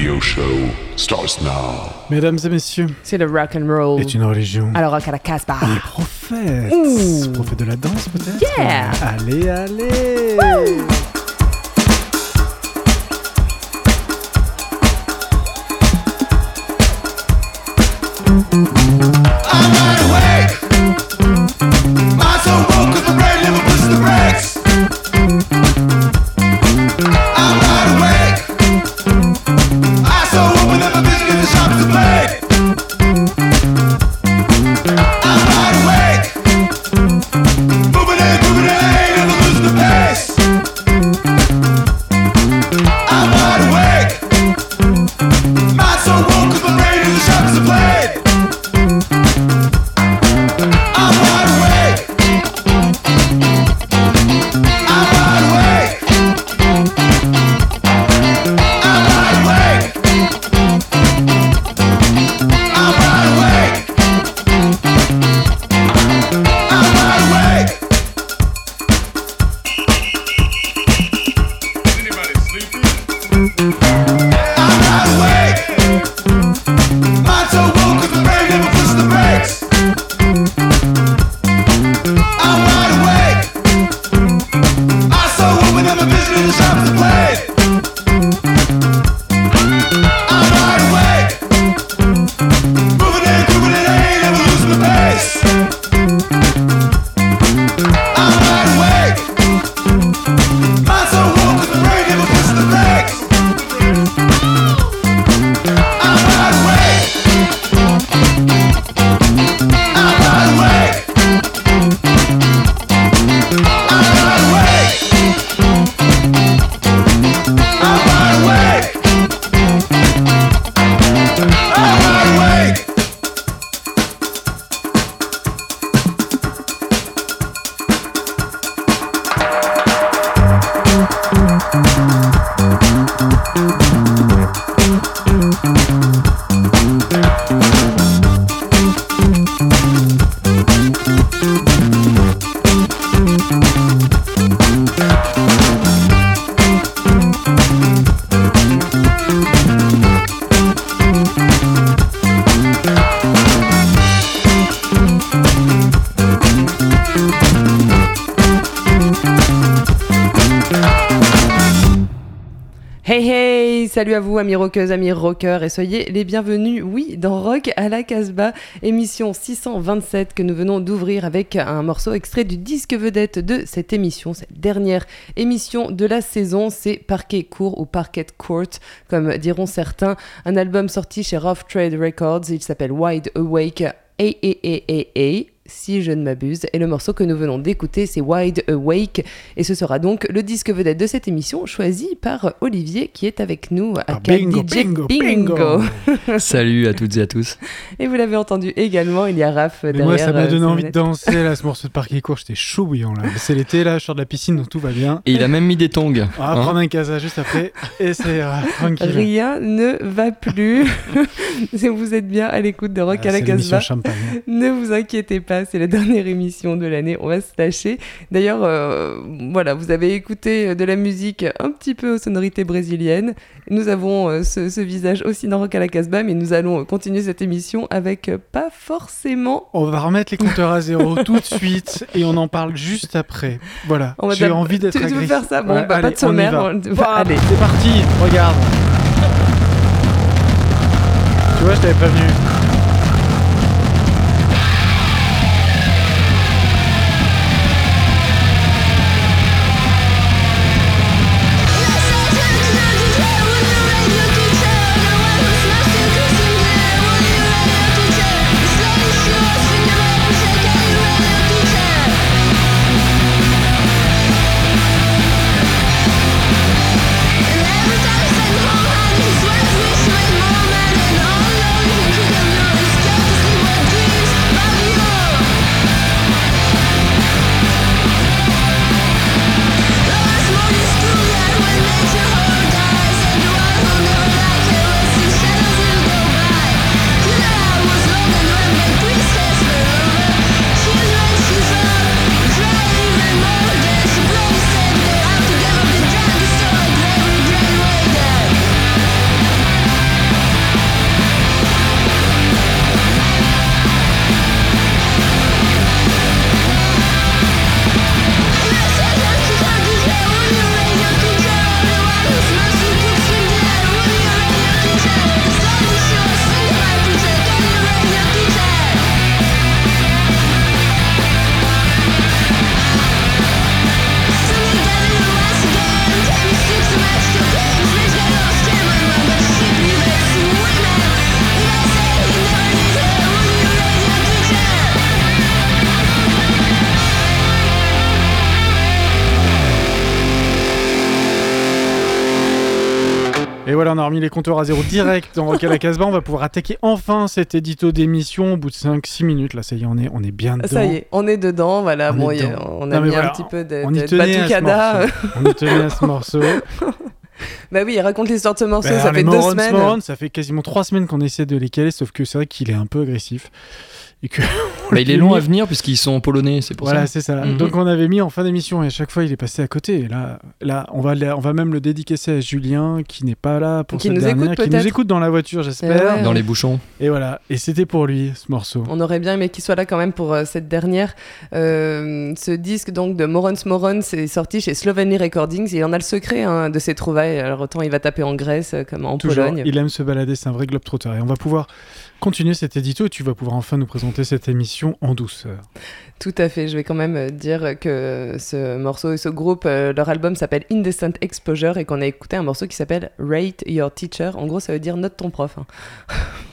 radio show starts now. Mesdames et messieurs, C'est le rock and roll. est une religion. Alors rock à la Casbah. Les prophètes. Ouh. Prophètes de la danse peut-être Yeah. Allez, allez rockeuses, amis rockers et soyez les bienvenus, oui, dans Rock à la Casbah, émission 627 que nous venons d'ouvrir avec un morceau extrait du disque vedette de cette émission, cette dernière émission de la saison, c'est Parquet Court ou Parquet Court, comme diront certains, un album sorti chez Rough Trade Records, il s'appelle Wide Awake, si je ne m'abuse. Et le morceau que nous venons d'écouter, c'est Wide Awake. Et ce sera donc le disque vedette de cette émission, choisi par Olivier, qui est avec nous à Ah, bingo, DJ bingo, Bingo. bingo. Salut à toutes et à tous. Et vous l'avez entendu également, il y a Raph Mais derrière. moi, ça m'a euh, donné envie de danser là, ce morceau de parquet court. J'étais chaud bouillant là. C'est l'été là, je sors de la piscine donc tout va bien. Et il a même mis des tongs. On va hein. prendre un casa juste après et ça ira tranquille. Rien ne va plus. Si vous êtes bien à l'écoute de Rock Ah, à la c'est Casbah. champagne. Ne vous inquiétez pas, c'est la dernière émission de l'année, on va se lâcher. D'ailleurs, euh, voilà, vous avez écouté de la musique un petit peu aux sonorités brésiliennes. Nous avons euh, ce, ce visage aussi dans Rock à la Casbah, mais nous allons continuer cette émission avec euh, pas forcément... On va remettre les compteurs à zéro tout de suite et on en parle juste après. Voilà. J'ai envie d'être Tu, tu veux agressif. faire ça? Bon, Ouais, bah, pas de sommaire. on y va. on- Bah, allez. C'est parti, regarde. Tu vois, je t'avais prévenu. Remis les compteurs à zéro direct dans Rock à la Casbah. On va pouvoir attaquer enfin cet édito d'émission au bout de 5-6 minutes. Là, ça y est, on est, on est bien dedans. Ça y est, on est dedans, voilà. On bon, a- on a Non, mis voilà, un petit peu de, On de ce batucada. On y tenait à ce morceau. bah oui, raconte l'histoire de ce morceau, Bah, ça fait deux semaines. Morons, ça fait quasiment 3 semaines qu'on essaie de les caler, sauf que c'est vrai qu'il est un peu agressif. Et que Bah, il est long à venir puisqu'ils sont en polonais, c'est pour Voilà, ça. c'est ça. Mhm. Donc on avait mis en fin d'émission et à chaque fois il est passé à côté. Et là, là on, va, on va même le dédicacer à Julien qui n'est pas là pour Qui cette nous dernière, écoute qui nous écoute dans la voiture, j'espère. Eh ouais. Dans les bouchons. Et voilà, et c'était pour lui ce morceau. On aurait bien aimé qu'il soit là quand même pour euh, cette dernière. Euh, ce disque donc de Morons Morons est sorti chez Sloveny Recordings et on a le secret hein, de ses trouvailles. Alors autant il va taper en Grèce euh, comme en Toujours, Pologne. il aime se balader, c'est un vrai globe-trotter. Et on va pouvoir continuer cet édito et tu vas pouvoir enfin nous présenter cette émission en douceur. Tout à fait. Je vais quand même euh, dire que ce morceau et ce groupe, euh, leur album s'appelle Indecent Exposure et qu'on a écouté un morceau qui s'appelle Rate Your Teacher. En gros, ça veut dire note ton prof. hein.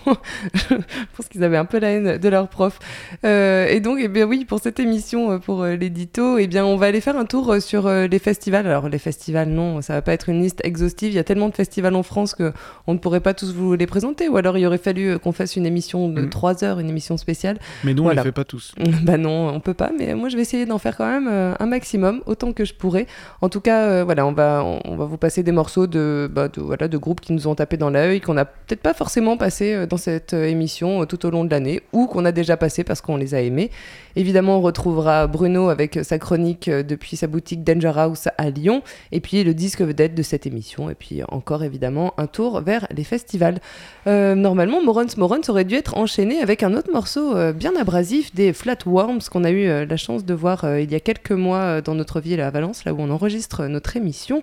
je pense qu'ils avaient un peu la haine de leur prof. Euh, et donc, eh bien oui, pour cette émission, pour l'édito, eh bien, on va aller faire un tour sur les festivals. Alors, les festivals, non, ça va pas être une liste exhaustive. Il y a tellement de festivals en France que on ne pourrait pas tous vous les présenter. Ou alors, il aurait fallu qu'on fasse une émission de Mm. 3 heures, une émission spéciale. Mais nous, Voilà. les fait pas tous. Bah non, on peut pas, mais moi je vais essayer d'en faire quand même euh, un maximum, autant que je pourrai. En tout cas, euh, voilà, on va, on, on va vous passer des morceaux de, bah, de, voilà, de groupes qui nous ont tapé dans l'œil, qu'on n'a peut-être pas forcément passé euh, dans cette émission tout au long de l'année, ou qu'on a déjà passé parce qu'on les a aimés. Évidemment, on retrouvera Bruno avec sa chronique depuis sa boutique Danger House à Lyon, et puis le disque vedette de cette émission, et puis encore évidemment un tour vers les festivals. Euh, normalement, Morons Morons aurait dû être enchaîné avec un autre morceau bien abrasif des Flatworms qu'on a eu euh, la chance de voir euh, il y a quelques mois euh, dans notre ville à Valence, là où on enregistre notre émission.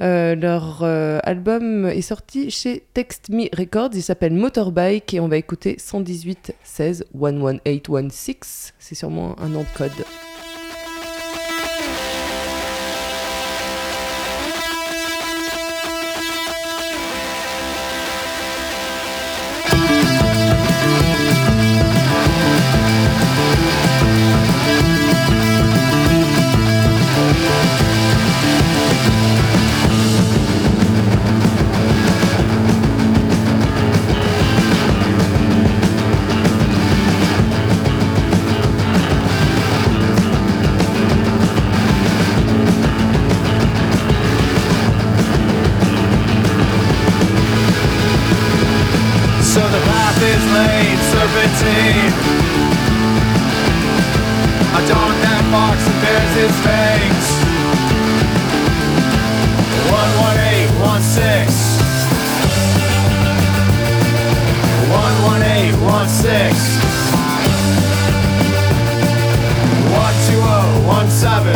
Leur album est sorti chez Text Me Records, il s'appelle Motorbike et on va écouter 118 16 11816. C'est sûrement un nom de code. blade serpentine I don't that box and there's his fangs. 11816 11816 12017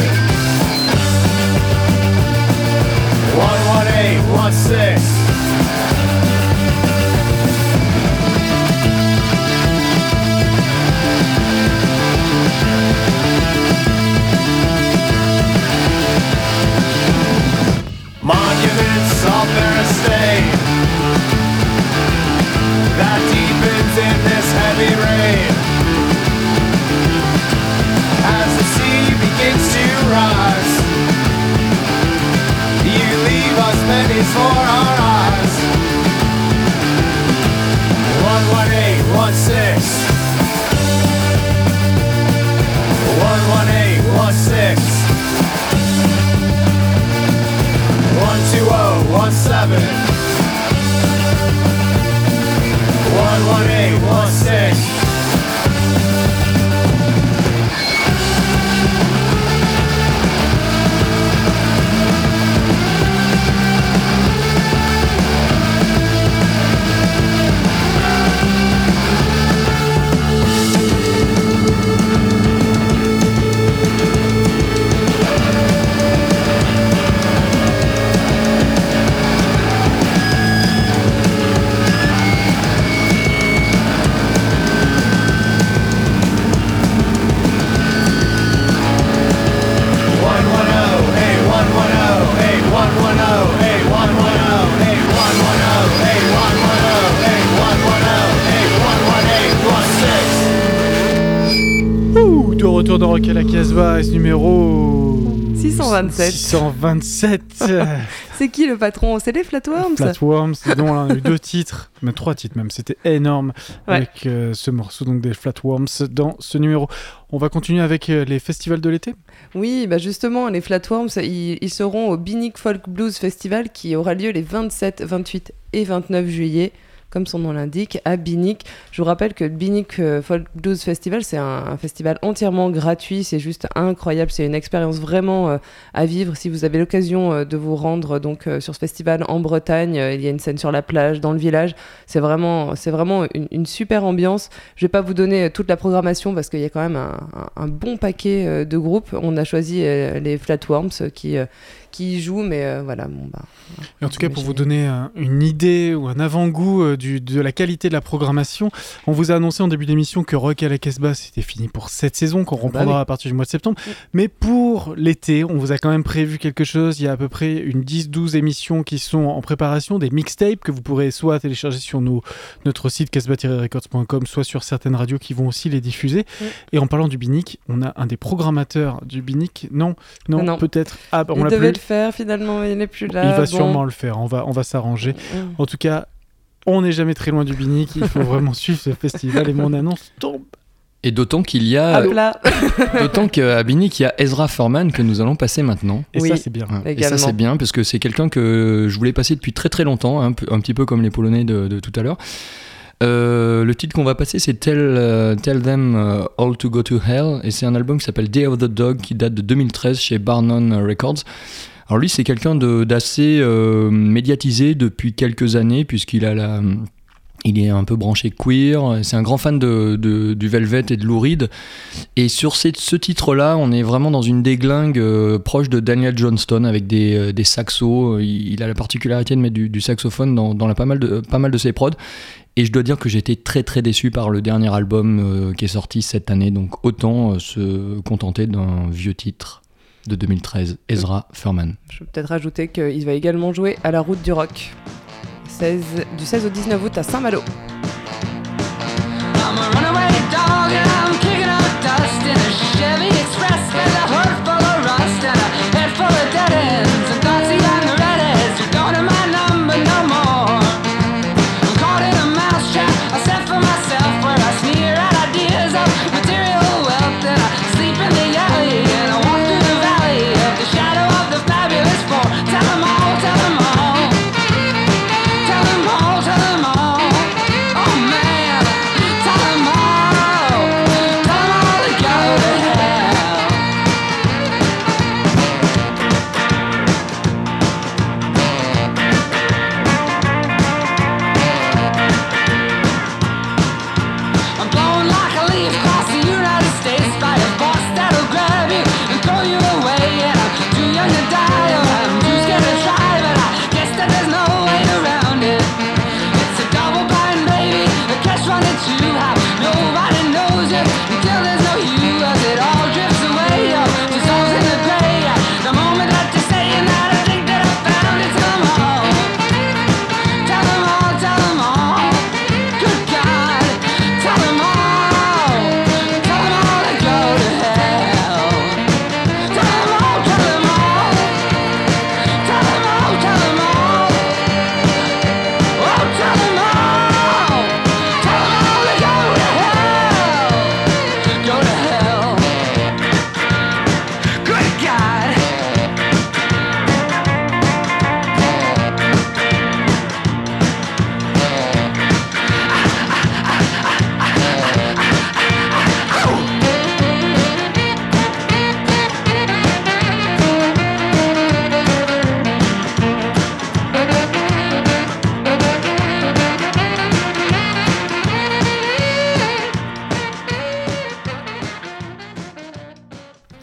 11816 heavy rain. As the sea begins to rise You leave us pennies for our eyes. 11816 11816 12017 11816 à la Casbah, ce numéro 627. 627. c'est qui le patron? C'est les Flatworms? Flatworms, on a eu deux titres, mais trois titres même, c'était énorme Ouais. avec euh, ce morceau donc des Flatworms dans ce numéro. On va continuer avec euh, les festivals de l'été? Oui, bah justement, les Flatworms, ils, ils seront au Binic Folk Blues Festival qui aura lieu les 27, 28 et 29 juillet, comme son nom l'indique, à Binic. Je vous rappelle que le Binic euh, Folk Blues Festival, c'est un, festival entièrement gratuit, c'est juste incroyable, c'est une expérience vraiment euh, à vivre. Si vous avez l'occasion euh, de vous rendre donc sur ce festival en Bretagne, il y a une scène sur la plage, dans le village, c'est vraiment, c'est vraiment une, super ambiance. Je vais pas vous donner toute la programmation parce qu'il y a quand même un, un- bon paquet de groupes. On a choisi les Flatworms qui, qui y jouent, mais euh, voilà, bon bah. En tout cas, pour vous donner une idée ou un avant-goût euh, de la qualité de la programmation, on vous a annoncé en début d'émission que Rock à la Casbah, c'était fini pour cette saison, qu'on reprendra oui. à partir du mois de septembre. Mais pour l'été, on vous a quand même prévu quelque chose. Il y a à peu près une 10-12 émissions qui sont en préparation, des mixtapes que vous pourrez soit télécharger sur nos, notre site casbah-records.com, soit sur certaines radios qui vont aussi les diffuser. Mm. Et en parlant du Binic, on a un des programmateurs du Binic. Non, non, Non. peut-être. Ah, bah, on l'a plus. Faire finalement, il n'est plus là. Il va bon. sûrement le faire. On va, on va s'arranger. Mm. En tout cas, on n'est jamais très loin du Binic. Il faut vraiment suivre ce festival et mon annonce tombe. Et d'autant qu'il y a, Hop là, d'autant qu'à Binic, il y a Ezra Furman que nous allons passer maintenant. Et Oui. ça, c'est bien. Ouais. Et Également. ça c'est bien parce que c'est quelqu'un que je voulais passer depuis très très longtemps, un, peu- un petit peu comme les Polonais de, de tout à l'heure. Euh, le titre qu'on va passer c'est Tell, euh, Tell Them euh, All to Go to Hell et c'est un album qui s'appelle Day of the Dog qui date de 2013 chez Barnon Records. Alors lui c'est quelqu'un d'assez euh, médiatisé depuis quelques années puisqu'il est un peu branché queer, c'est un grand fan du Velvet et de Lou. Et sur ce titre-là, on est vraiment dans une déglingue euh, proche de Daniel Johnston avec des, euh, saxos. Il, a la particularité de mettre du, saxophone dans, pas, mal de, ses prods. Et je dois dire que été très très déçu par le dernier album qui est sorti cette année. Donc autant se contenter d'un vieux titre de 2013, Ezra Furman. je peux peut-être rajouter qu'il va également jouer à la route du rock. 16 du 16 au 19 août à Saint-Malo. I'm a runaway dog and I'm kicking up dust in a Chevy Express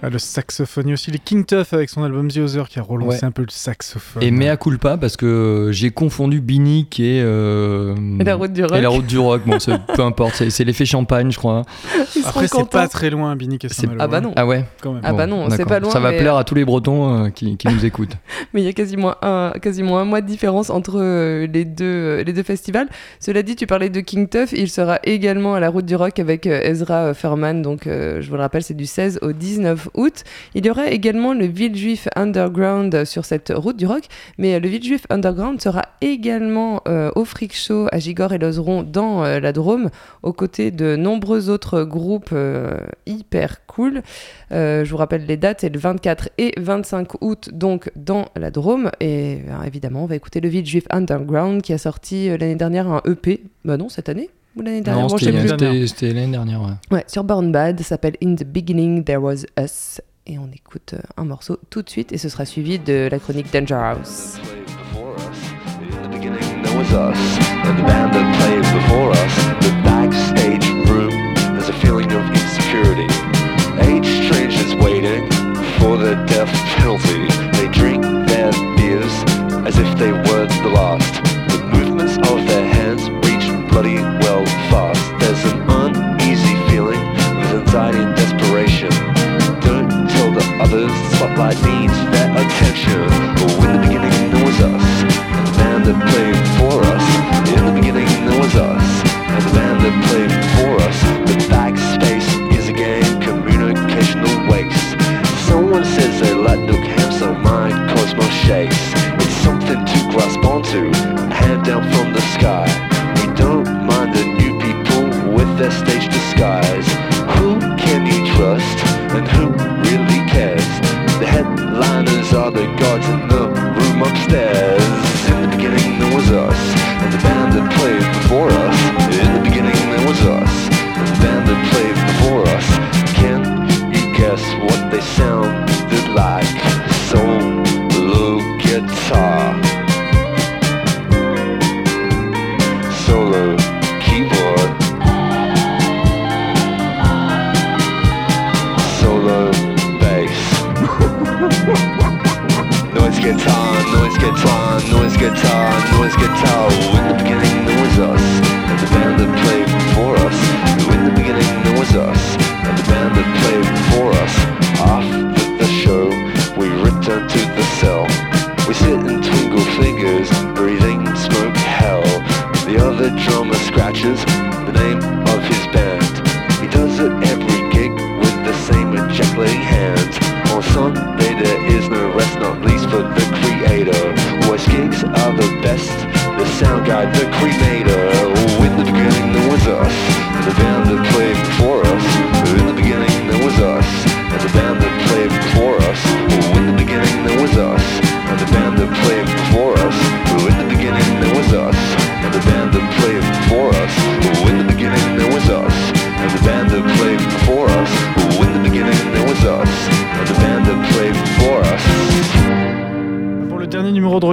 Ah, le saxophone. Il y a aussi les King Tuff avec son album The Other qui a relancé Ouais. un peu le saxophone. Et mea culpa parce que j'ai confondu Binic et, euh, Et la route du rock. et la route du rock. Bon, peu importe, c'est c'est l'effet champagne, je crois. Ils seront Après, c'est pas très loin, Binic et C'est- Saint-Malo. Ah bah hein, non. Ah ouais Quand même. Ah bah non, c'est pas loin, Ça va mais- plaire à tous les Bretons euh, qui, qui nous écoutent. Mais il y a quasiment un, quasiment un mois de différence entre euh, les, deux, euh, les deux festivals. Cela dit, tu parlais de King Tuff, il sera également à la route du rock avec euh, Ezra euh, Furman. Donc, euh, je vous le rappelle, c'est du 16 au 19 Il y aura également le Villejuif Underground sur cette route du rock, mais le Villejuif Underground sera également euh, au Freak Show à Gigor et Lozeron dans euh, la Drôme, aux côtés de nombreux autres groupes euh, hyper cool. Je vous rappelle les dates, c'est le 24 et 25 août, donc dans la Drôme. Et euh, évidemment, on va écouter le Villejuif Underground qui a sorti l'année dernière un EP. Bah non, cette année ou l'année dernière Non, sais c'était l'année dernière. ouais. Ouais, sur Born Bad, ça s'appelle In the Beginning There Was Us. Et on écoute euh, un morceau tout de suite et ce sera suivi de la chronique Danger House. before us. In the beginning, there was us, and the band that played before us. The backstage room has a feeling of insecurity. Eight strangers waiting for the death penalty. They drink their beers as if they were the last. Bloody well fast. There's an uneasy feeling with anxiety and desperation. Don't tell the others, spotlight needs their attention. Oh, in the beginning was us, and the band that played for us.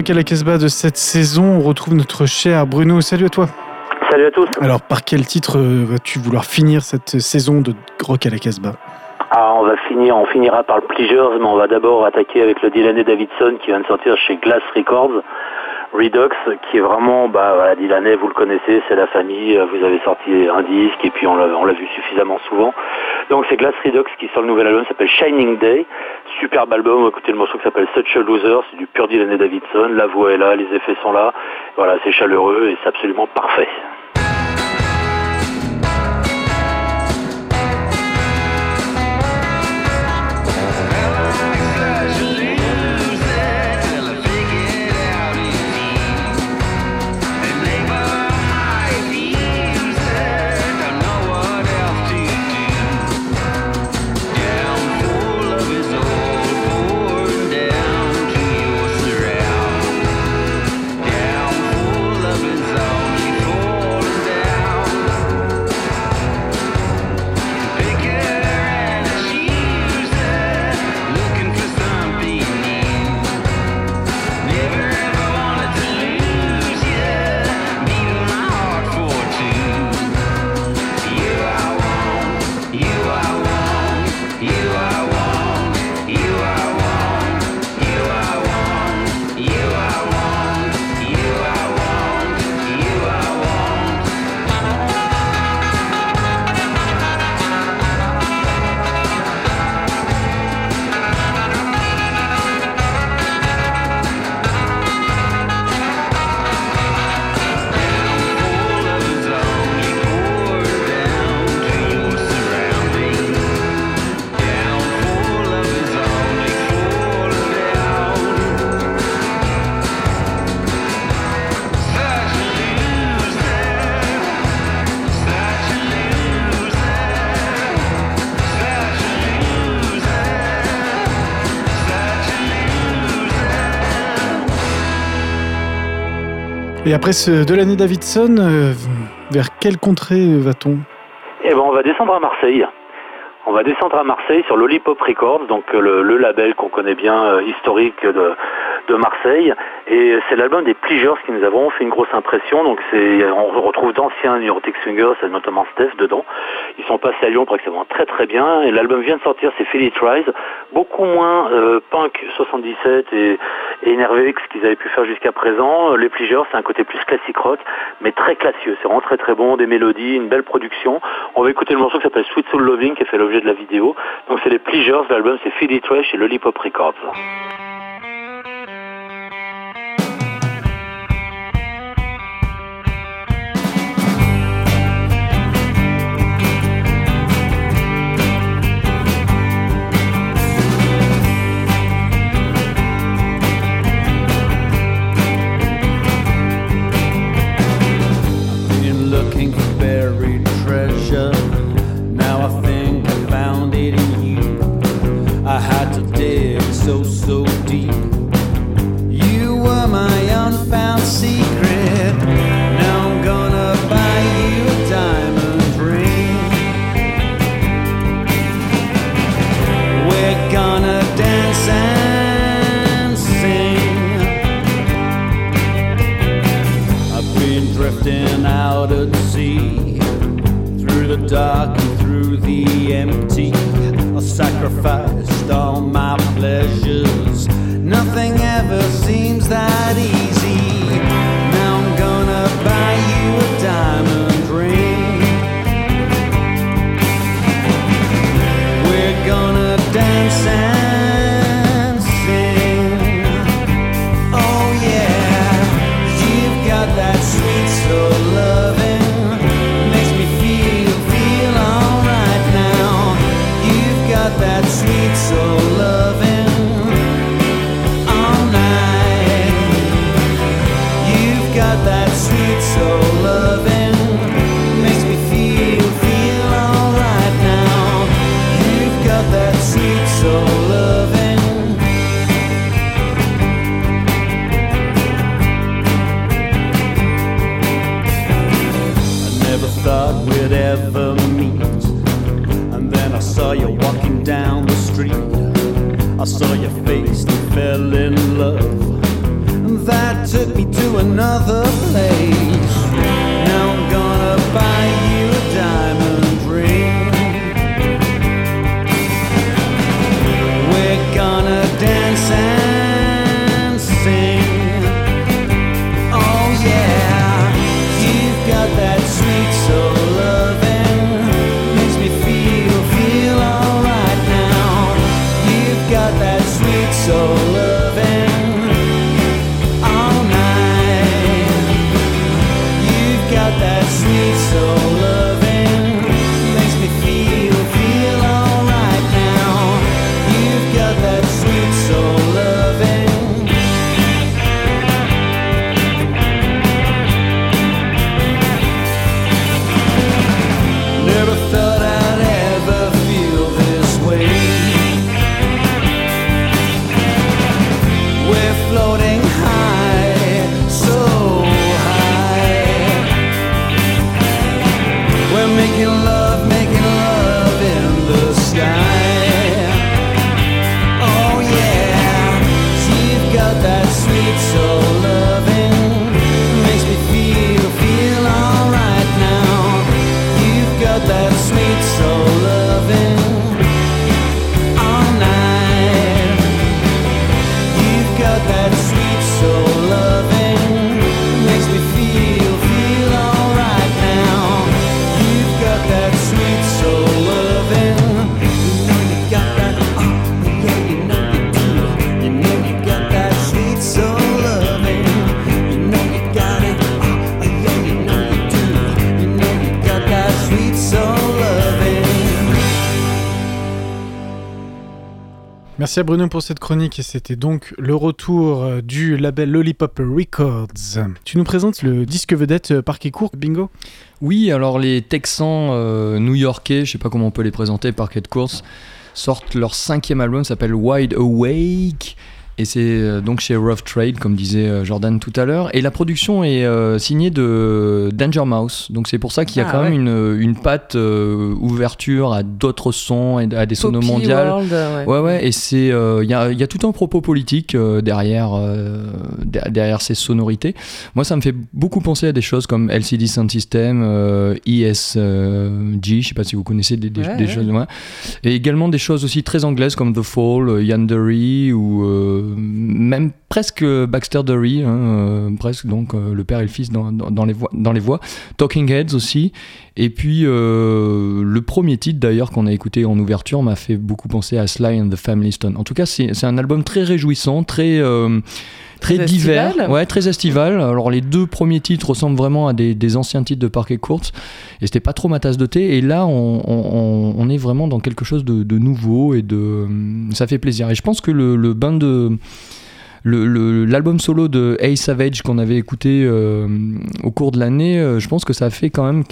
Rock à la Casbah de cette saison, on retrouve notre cher Bruno. Salut à toi. Salut à tous. Alors, par quel titre euh, vas-tu vouloir finir cette saison de Rock à la Casbah Ah, on va finir, on finira par le Pleasures, mais on va d'abord attaquer avec le Dylan et Davidson qui vient de sortir chez Glass Records. Redux, qui est vraiment, bah voilà, Dylan, vous le connaissez, c'est la famille, vous avez sorti un disque et puis on l'a vu suffisamment souvent. Donc c'est Glass Redux qui sort le nouvel album, s'appelle Shining Day, superbe album, écouter le morceau qui s'appelle Such a Loser, c'est du pur Dylan et Davidson, la voix est là, les effets sont là, voilà, c'est chaleureux et c'est absolument parfait. Et après ce Delaney Davidson, euh, vers quelle contrée va-t-on? Eh ben, on va descendre à Marseille. On va descendre à Marseille sur Lollipop Records, donc le, label qu'on connaît bien, euh, historique de Marseille. Et c'est l'album des Pleasures qui nous avons fait une grosse impression. Donc on retrouve d'anciens New York Swingers, notamment Steph dedans. Ils sont passés à Lyon précédemment très très bien. Et l'album vient de sortir, c'est Philly Tries. Beaucoup moins euh, punk 77 et, et énervé que ce qu'ils avaient pu faire jusqu'à présent. Les Pleasures, c'est un côté plus classique rock, mais très classieux. C'est vraiment très très bon, des mélodies, une belle production. On va écouter le morceau qui s'appelle Sweet Soul Loving, qui fait l'objet de la vidéo. Donc c'est les Pleasures, l'album c'est Philly Tries chez Lollipop Records. You walking down the street. I saw your face and fell in love. And that took me to another place. Now I'm gonna buy Merci à Bruno pour cette chronique et c'était donc le retour euh, du label Lollipop Records. Tu nous présentes le disque vedette euh, Parquet Court, bingo? Oui, alors les Texans euh, new-yorkais, je sais pas comment on peut les présenter, Parquet course, sortent leur cinquième album, s'appelle Wide Awake. Et c'est euh, donc chez Rough Trade, comme disait euh, Jordan tout à l'heure. Et la production est euh, signée de Danger Mouse. Donc c'est pour ça qu'il y a Ah, quand ouais. même une, une patte euh, ouverture à d'autres sons et à des sonos mondiales. World, ouais. Ouais, ouais, et c'est il y, a, y a tout un propos politique derrière, der- derrière ces sonorités. Moi, ça me fait beaucoup penser à des choses comme LCD Sound System, ESG, je sais pas si vous connaissez des, des, Ouais, des choses, et également des choses aussi très anglaises comme The Fall, Yandery ou même presque Baxter Dury, hein, euh, presque donc euh, le père et le fils dans, dans, les voix, dans les voix. Talking Heads aussi. Et puis euh, le premier titre d'ailleurs qu'on a écouté en ouverture m'a fait beaucoup penser à Sly and the Family Stone. En tout cas, c'est un album très réjouissant, très très, Très divers, estival. ouais, très estival. Alors les deux premiers titres ressemblent vraiment à des, des anciens titres de Parquet Courts, et c'était pas trop ma tasse de thé. Et là, on, on- on est vraiment dans quelque chose de, de nouveau et de ça fait plaisir. Et je pense que le, le bain de l'album solo de Ace Savage qu'on avait écouté euh, au cours de l'année, euh, je pense que ça a fait quand même,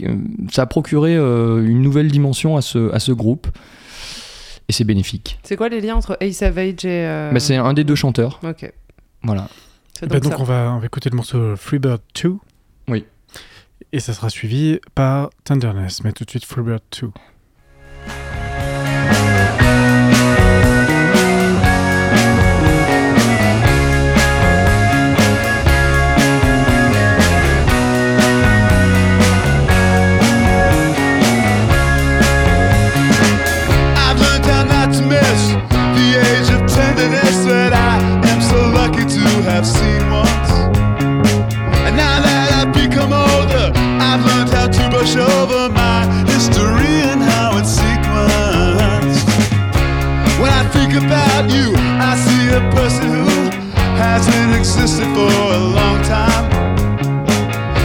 ça a procuré euh, une nouvelle dimension à ce, à ce groupe. Et c'est bénéfique. C'est quoi les liens entre Ace Savage et. Mais c'est un des deux chanteurs. Ok. Voilà. Bah, donc, donc ça. on, va, on va écouter le morceau Freebird 2. Oui. Et ça sera suivi par Tenderness. Mais tout de suite Freebird 2. Have seen once. And now that I've become older, I've learned how to brush over my history and how it's sequenced. When I think about you, I see a person who hasn't existed for a long time.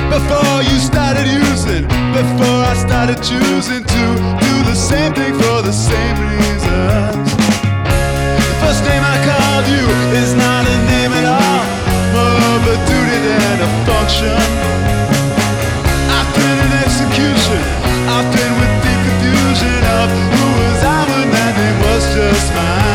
Before you started using, before I started choosing to do the same thing for the same reasons. The first name I you is not a name at all, a duty than a function. I've been in execution, I've been with the confusion of who was I when that name was just mine.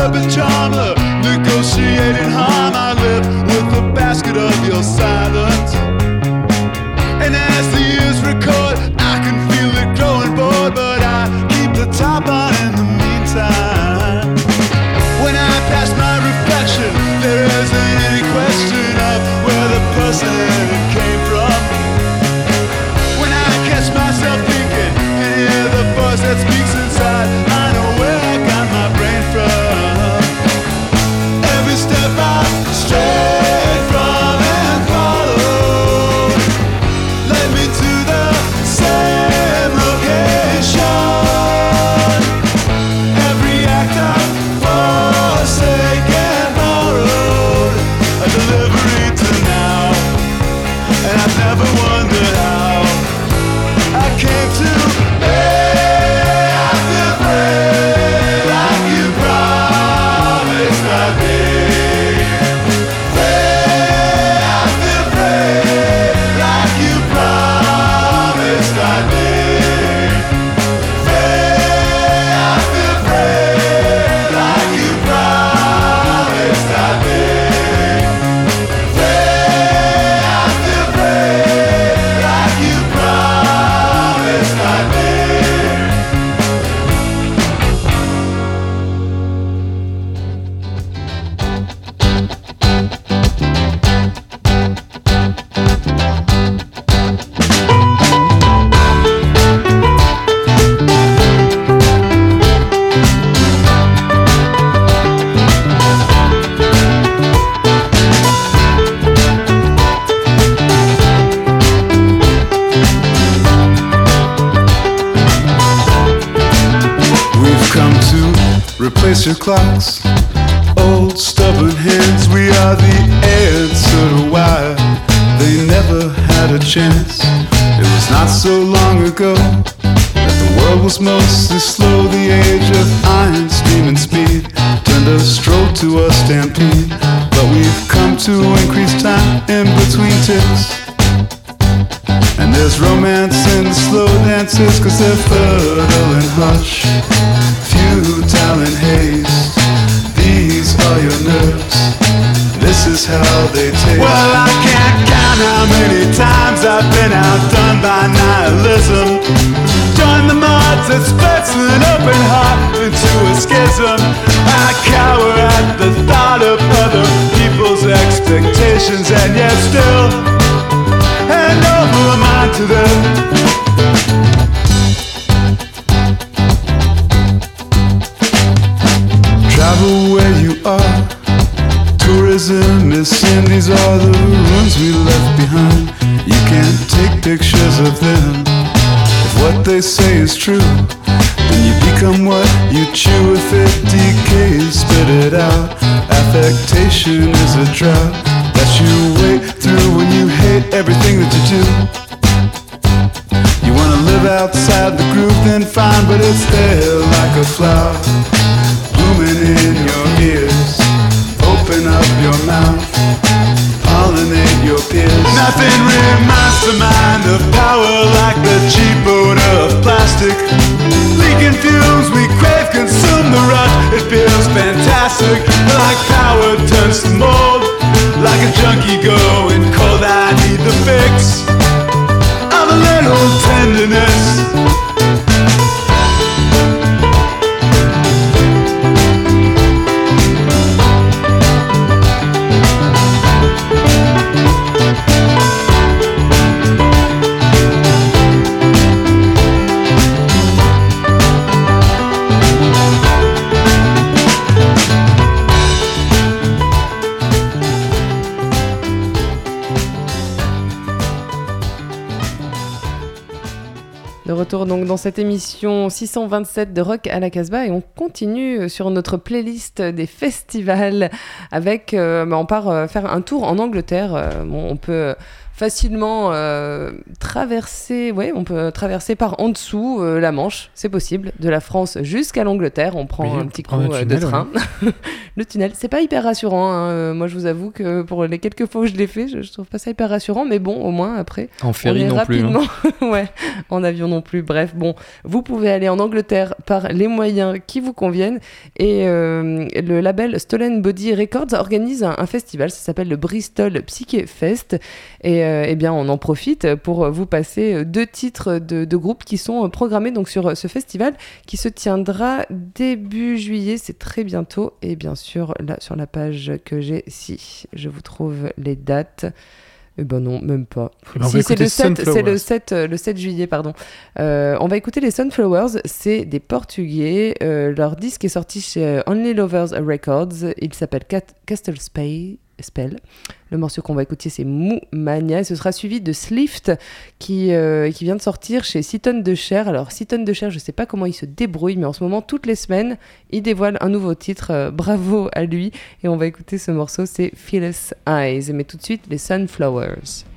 Serpent charmer, clocks. Old stubborn hands, we are the answer to why they never had a chance. It was not so long ago that the world was mostly slow, the age of iron, steam, and speed turned a stroll to a stampede. But we've come to increase time in between ticks. And there's romance in the slow dances, cause they're fertile and hush, expectations, and yet still hand over mine to them. Travel where you are. Tourism is sin. These are the ruins we left behind. You can't take pictures of them. If what they say is true, then you become what you chew. If it decays, spit it out. Affectation is a drought but it's there like a flower blooming in your ears. Open up your mouth, pollinate your peers. Nothing reminds the mind of power like the cheap odor of plastic. Leaking fumes, we crave, consume the rush. It feels fantastic, like power turns to mold. Like a junkie going cold, I need the fix of a little tenderness. Dans cette émission 627 de Rock à la Casbah et on continue sur notre playlist des festivals avec, euh, bah, on part euh, faire un tour en Angleterre. Euh, on peut facilement euh, traverser, ouais, on peut traverser par en dessous euh, la Manche, c'est possible, de la France jusqu'à l'Angleterre. On prend Oui, un petit coup euh, de train. le tunnel, c'est pas hyper rassurant. hein. Moi, je vous avoue que pour les quelques fois où je l'ai fait, je, je trouve pas ça hyper rassurant, mais bon, au moins après. En On ferry non plus. hein. rapidement, ouais, en avion non plus. Bref, bon, vous pouvez aller en Angleterre par les moyens qui vous conviennent. Et euh, le label Stolen Body Records organise un, un festival, ça s'appelle le Bristol Psyche Fest. Et eh bien, on en profite pour vous passer deux titres de, de groupes qui sont programmés donc sur ce festival qui se tiendra début juillet, c'est très bientôt. Et bien sûr, là sur la page que j'ai, si je vous trouve les dates. Eh ben non, même pas. Eh ben, si, c'est le 7, c'est Sunflowers. le 7, euh, le 7 juillet, pardon. Euh, on va écouter les Sunflowers, c'est des Portugais. Euh, leur disque est sorti chez euh, Only Lovers Records. Il s'appelle Castle Spay- Spell. Le morceau qu'on va écouter, c'est Mou Mania. Et ce sera suivi de Slift, qui, euh, qui vient de sortir chez Seaton de Cher. Alors, Seaton de Cher, je sais pas comment il se débrouille, mais en ce moment, toutes les semaines, il dévoile un nouveau titre. Euh, bravo à lui. Et on va écouter ce morceau, c'est Fearless Eyes. Mais tout de suite, les Sunflowers.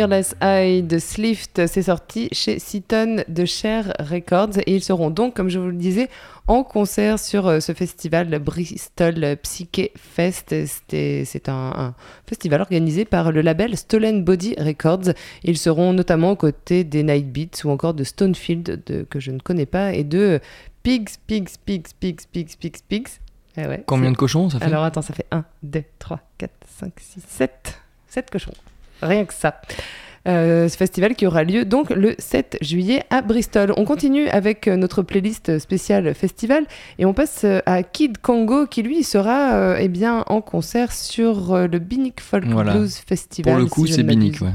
Fearless Eye de Slift, c'est sorti chez Seaton de Cher Records et ils seront donc, comme je vous le disais, en concert sur euh, ce festival Bristol Psyche Fest. C'est un, un festival organisé par le label Stolen Body Records. Ils seront notamment aux côtés des Night Beats ou encore de Stonefield, de- que je ne connais pas, et de Pigs, Pigs, Pigs, Pigs, Pigs, Pigs, Pigs. Eh ouais, Combien de cochons ça fait? Alors attends, ça fait 1, 2, 3, 4, 5, 6, 7. 7 cochons. Rien que ça. Euh, ce festival qui aura lieu donc le 7 juillet à Bristol. On continue avec euh, notre playlist spéciale festival et on passe euh, à Kid Congo qui lui sera euh, eh bien, en concert sur le Binic Folk Voilà. Blues Festival. Pour le coup, si c'est binique, ouais.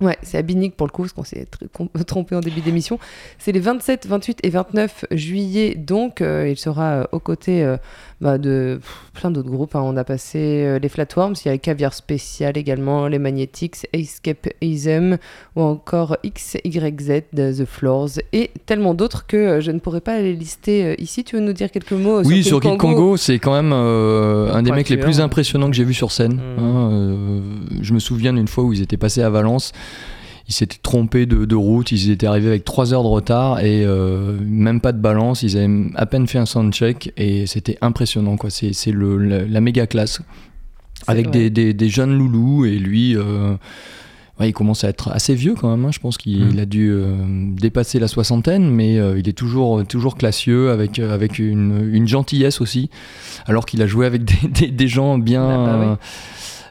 Ouais, c'est à Binic pour le coup, parce qu'on s'est trompé en début d'émission. C'est les 27, 28 et 29 juillet, donc euh, il sera euh, aux côtés euh, bah, de pff, plein d'autres groupes. hein. On a passé euh, les Flatworms, il y a Caviar Spécial également, les Magnetics, Escapeism ou encore XYZ, The Floors et tellement d'autres que euh, je ne pourrais pas les lister euh, ici. Tu veux nous dire quelques mots Oui, sur sur Kid Congo, c'est quand même euh, un des mecs les plus impressionnants que j'ai vu sur scène. Mm. hein, je me souviens d'une fois où ils étaient passés à Valence. Ils s'étaient trompés de, de route, ils étaient arrivés avec 3 heures de retard et euh, même pas de balance. Ils avaient à peine fait un soundcheck et c'était impressionnant. quoi. C'est la, la méga classe avec des, des- des jeunes loulous et lui. euh, ouais, il commence à être assez vieux quand même. hein. Je pense qu'il Mm. il a dû euh, dépasser la soixantaine, mais euh, il est toujours, toujours classieux, avec, avec une, une gentillesse aussi, alors qu'il a joué avec des, des- des gens bien, Ah bah oui.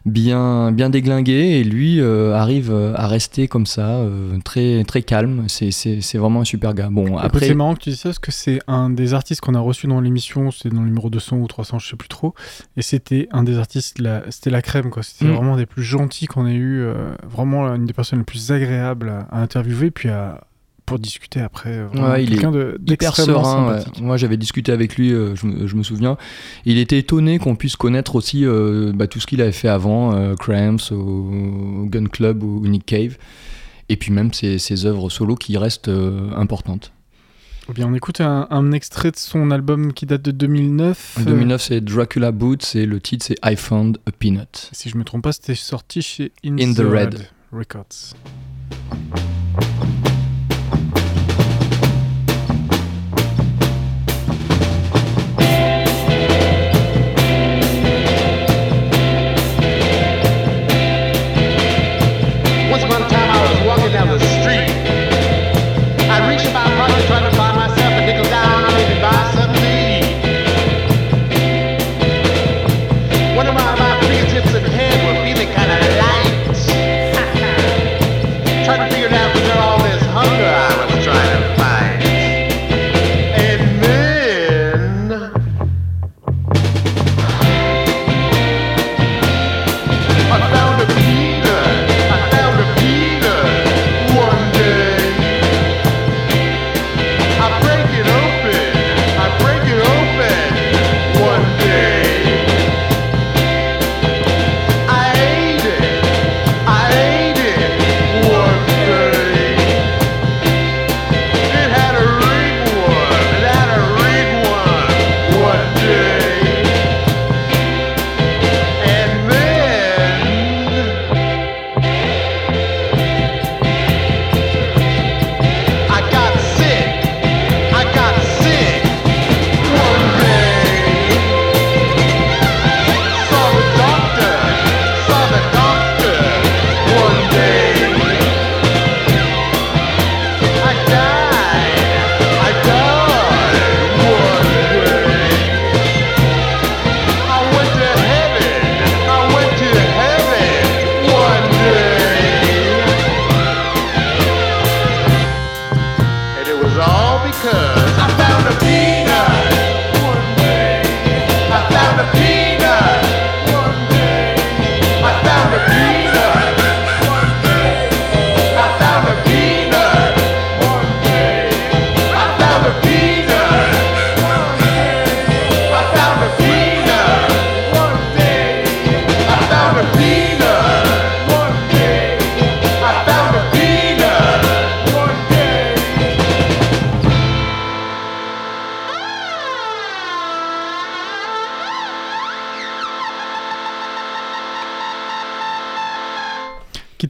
Bien, bien déglingués, et lui euh, arrive euh, à rester comme ça, euh, très, très calme. C'est- vraiment un super gars. Bon, après, c'est marrant que tu dis ça parce que c'est un des artistes qu'on a reçu dans l'émission, c'est dans le numéro 200 ou 300, je sais plus trop. Et c'était un des artistes, c'était la crème quoi. C'était Mm. vraiment des plus gentils qu'on ait eu, euh, vraiment une des personnes les plus agréables à, à interviewer puis à pour discuter après. Ouais, il quelqu'un de hyper serein. ouais. Moi, j'avais discuté avec lui, euh, je, me- je me souviens. Il était étonné qu'on puisse connaître aussi euh, bah, tout ce qu'il avait fait avant, euh, Cramps, au Gun Club ou Nick Cave. Et puis même ses, ses œuvres solo qui restent euh, importantes. Eh bien, on écoute un, un extrait de son album qui date de 2009. En Euh, 2009, c'est Dracula Boots et le titre, c'est I Found a Peanut. si je me trompe pas, c'était sorti chez In, In the Red. Records.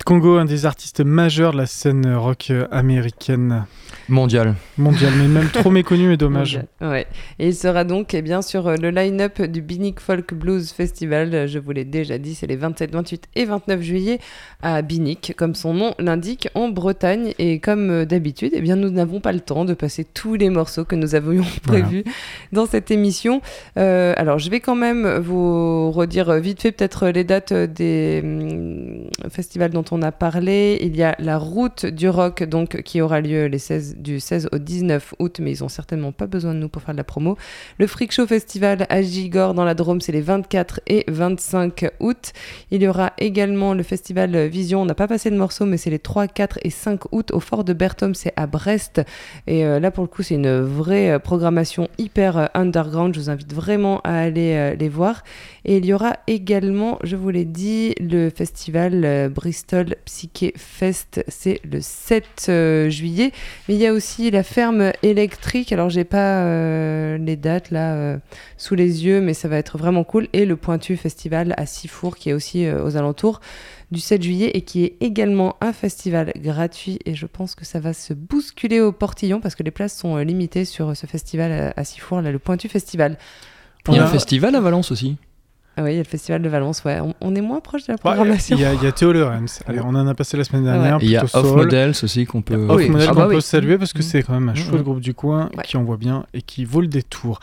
Congo, un des artistes majeurs de la scène rock américaine Mondial. mondiale, mais même trop méconnu et dommage. Mondial. Ouais. Et il sera donc eh bien, sur euh, le line-up du Binic Folk Blues Festival. Euh, Je vous l'ai déjà dit, c'est les 27, 28 et 29 juillet à Binic, comme son nom l'indique, en Bretagne. Et comme euh, d'habitude, eh bien, nous n'avons pas le temps de passer tous les morceaux que nous avions Voilà. prévus dans cette émission. Euh, alors, je vais quand même vous redire vite fait peut-être les dates des hum, festivals dont on a parlé. Il y a la Route du Rock, donc, qui aura lieu les 16, du 16 au 19 août, mais ils ont certainement pas besoin de nous pour faire de la promo. Le Freak Show Festival à Gigor dans la Drôme, c'est les 24 et 25 août. Il y aura également le festival Vision. On n'a pas passé de morceaux, mais c'est les 3, 4 et 5 août au Fort de Berthom, c'est à Brest. Et euh, là, pour le coup, c'est une vraie euh, programmation hyper euh, underground. Je vous invite vraiment à aller les voir. Et il y aura également, je vous l'ai dit, le festival Bristol Psyché Fest, c'est le 7 euh, juillet. Mais y a aussi la ferme électrique. Alors, j'ai pas euh, les dates là euh, sous les yeux, mais ça va être vraiment cool. Et le Pointu Festival à Sifour, qui est aussi euh, aux alentours du 7 juillet et qui est également un festival gratuit. Et je pense que ça va se bousculer au portillon parce que les places sont limitées sur ce festival à, à Sifour, là, le Pointu Festival. Il y a On un festival à Valence aussi. Ah oui, il y a le festival de Valence, ouais. On, on est moins proche de la programmation. Il y, a- il y a Théo Lorenz. Allez, on en a passé la semaine dernière. Il y a Off soul. Models aussi qu'on peut. Off Oui. Model Ah qu'on bah peut saluer parce que Mhm. c'est quand même un Mhm. chouette groupe du coin Ouais. qui envoie bien et qui vaut le détour.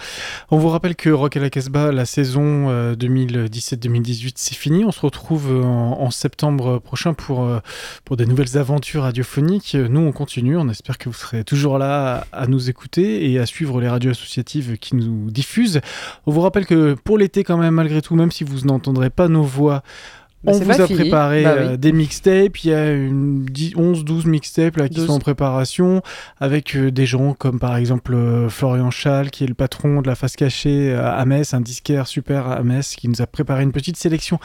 On vous rappelle que Rock à la Casbah, la saison euh, 2017-2018, c'est fini. On se retrouve euh, en, en septembre prochain pour, euh, pour des nouvelles aventures radiophoniques. Euh, Nous, on continue. On espère que vous serez toujours là à, à nous écouter et à suivre les radios associatives qui nous diffusent. On vous rappelle que pour l'été, quand même, malgré tout, même si vous n'entendrez pas nos voix, Bah, on vous a fini. préparé Bah oui. euh, des mixtapes. Il y a une 10 11-12 mixtapes là, qui 12. sont en préparation avec euh, des gens comme par exemple euh, Florian Schall, qui est le patron de la face cachée à Metz, un disquaire super à Metz, qui nous a préparé une petite sélection.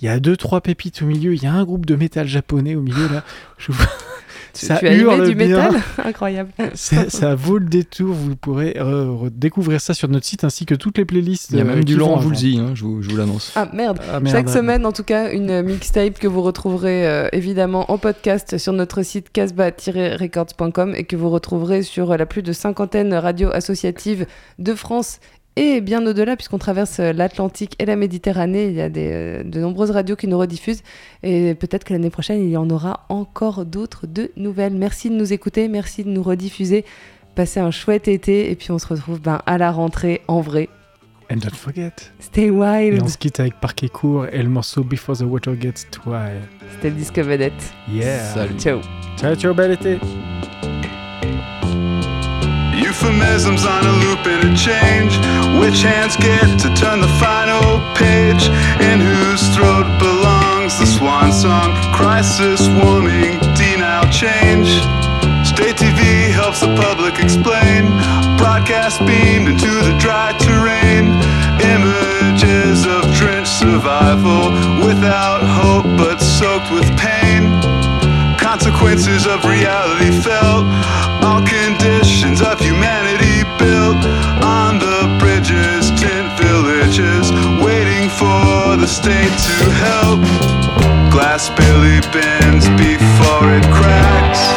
Il y a deux trois pépites au milieu. Il y a un groupe de métal japonais au milieu là. Je vous- Tu- ça tu as hurle du bien. métal Incroyable. Ça vaut le détour. Vous pourrez euh, découvrir ça sur notre site ainsi que toutes les playlists. Il y a euh, même du Laurent. Voulzy, hein, je vous, je vous l'annonce. Ah merde. Ah, merde. Chaque semaine, en tout cas, une mixtape que vous retrouverez euh, évidemment en podcast sur notre site casbah-records.com et que vous retrouverez sur euh, la plus de cinquantaine radios associatives de France et bien au-delà, puisqu'on traverse euh, l'Atlantique et la Méditerranée. Il y a des, euh, de nombreuses radios qui nous rediffusent et peut-être que l'année prochaine, il y en aura encore d'autres de nouvelles. Merci de nous écouter, merci de nous rediffuser. Passez un chouette été et puis on se retrouve ben, à la rentrée en vrai. And don't forget. Stay Et wild. on se quitte avec Parquet Court et le morceau Before the Water Gets Too High. C'était le disque vedette. Yeah. Salut. Ciao. Ciao, ciao, bel été. Euphemisms on a loop and a change. Which hands get to turn the final page? In whose throat belongs the swan song? Crisis warming, denial change. State TV helps the public explain. Broadcast beamed into the dry terrain. Images of drenched survival without hope but soaked with pain consequences of reality felt. State to help. Glass barely bends before it cracks.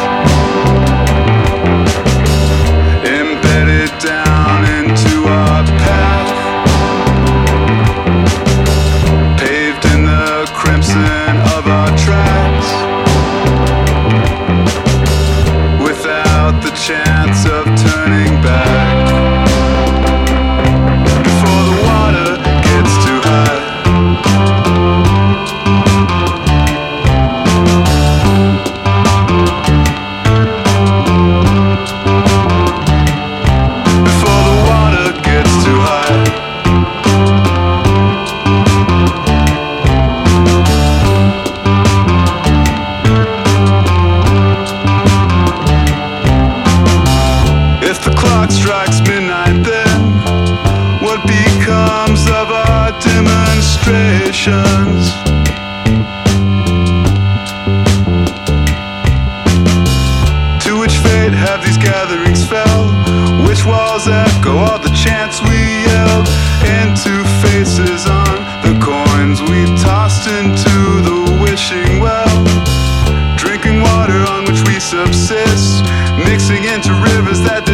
Subsist, mixing into rivers that.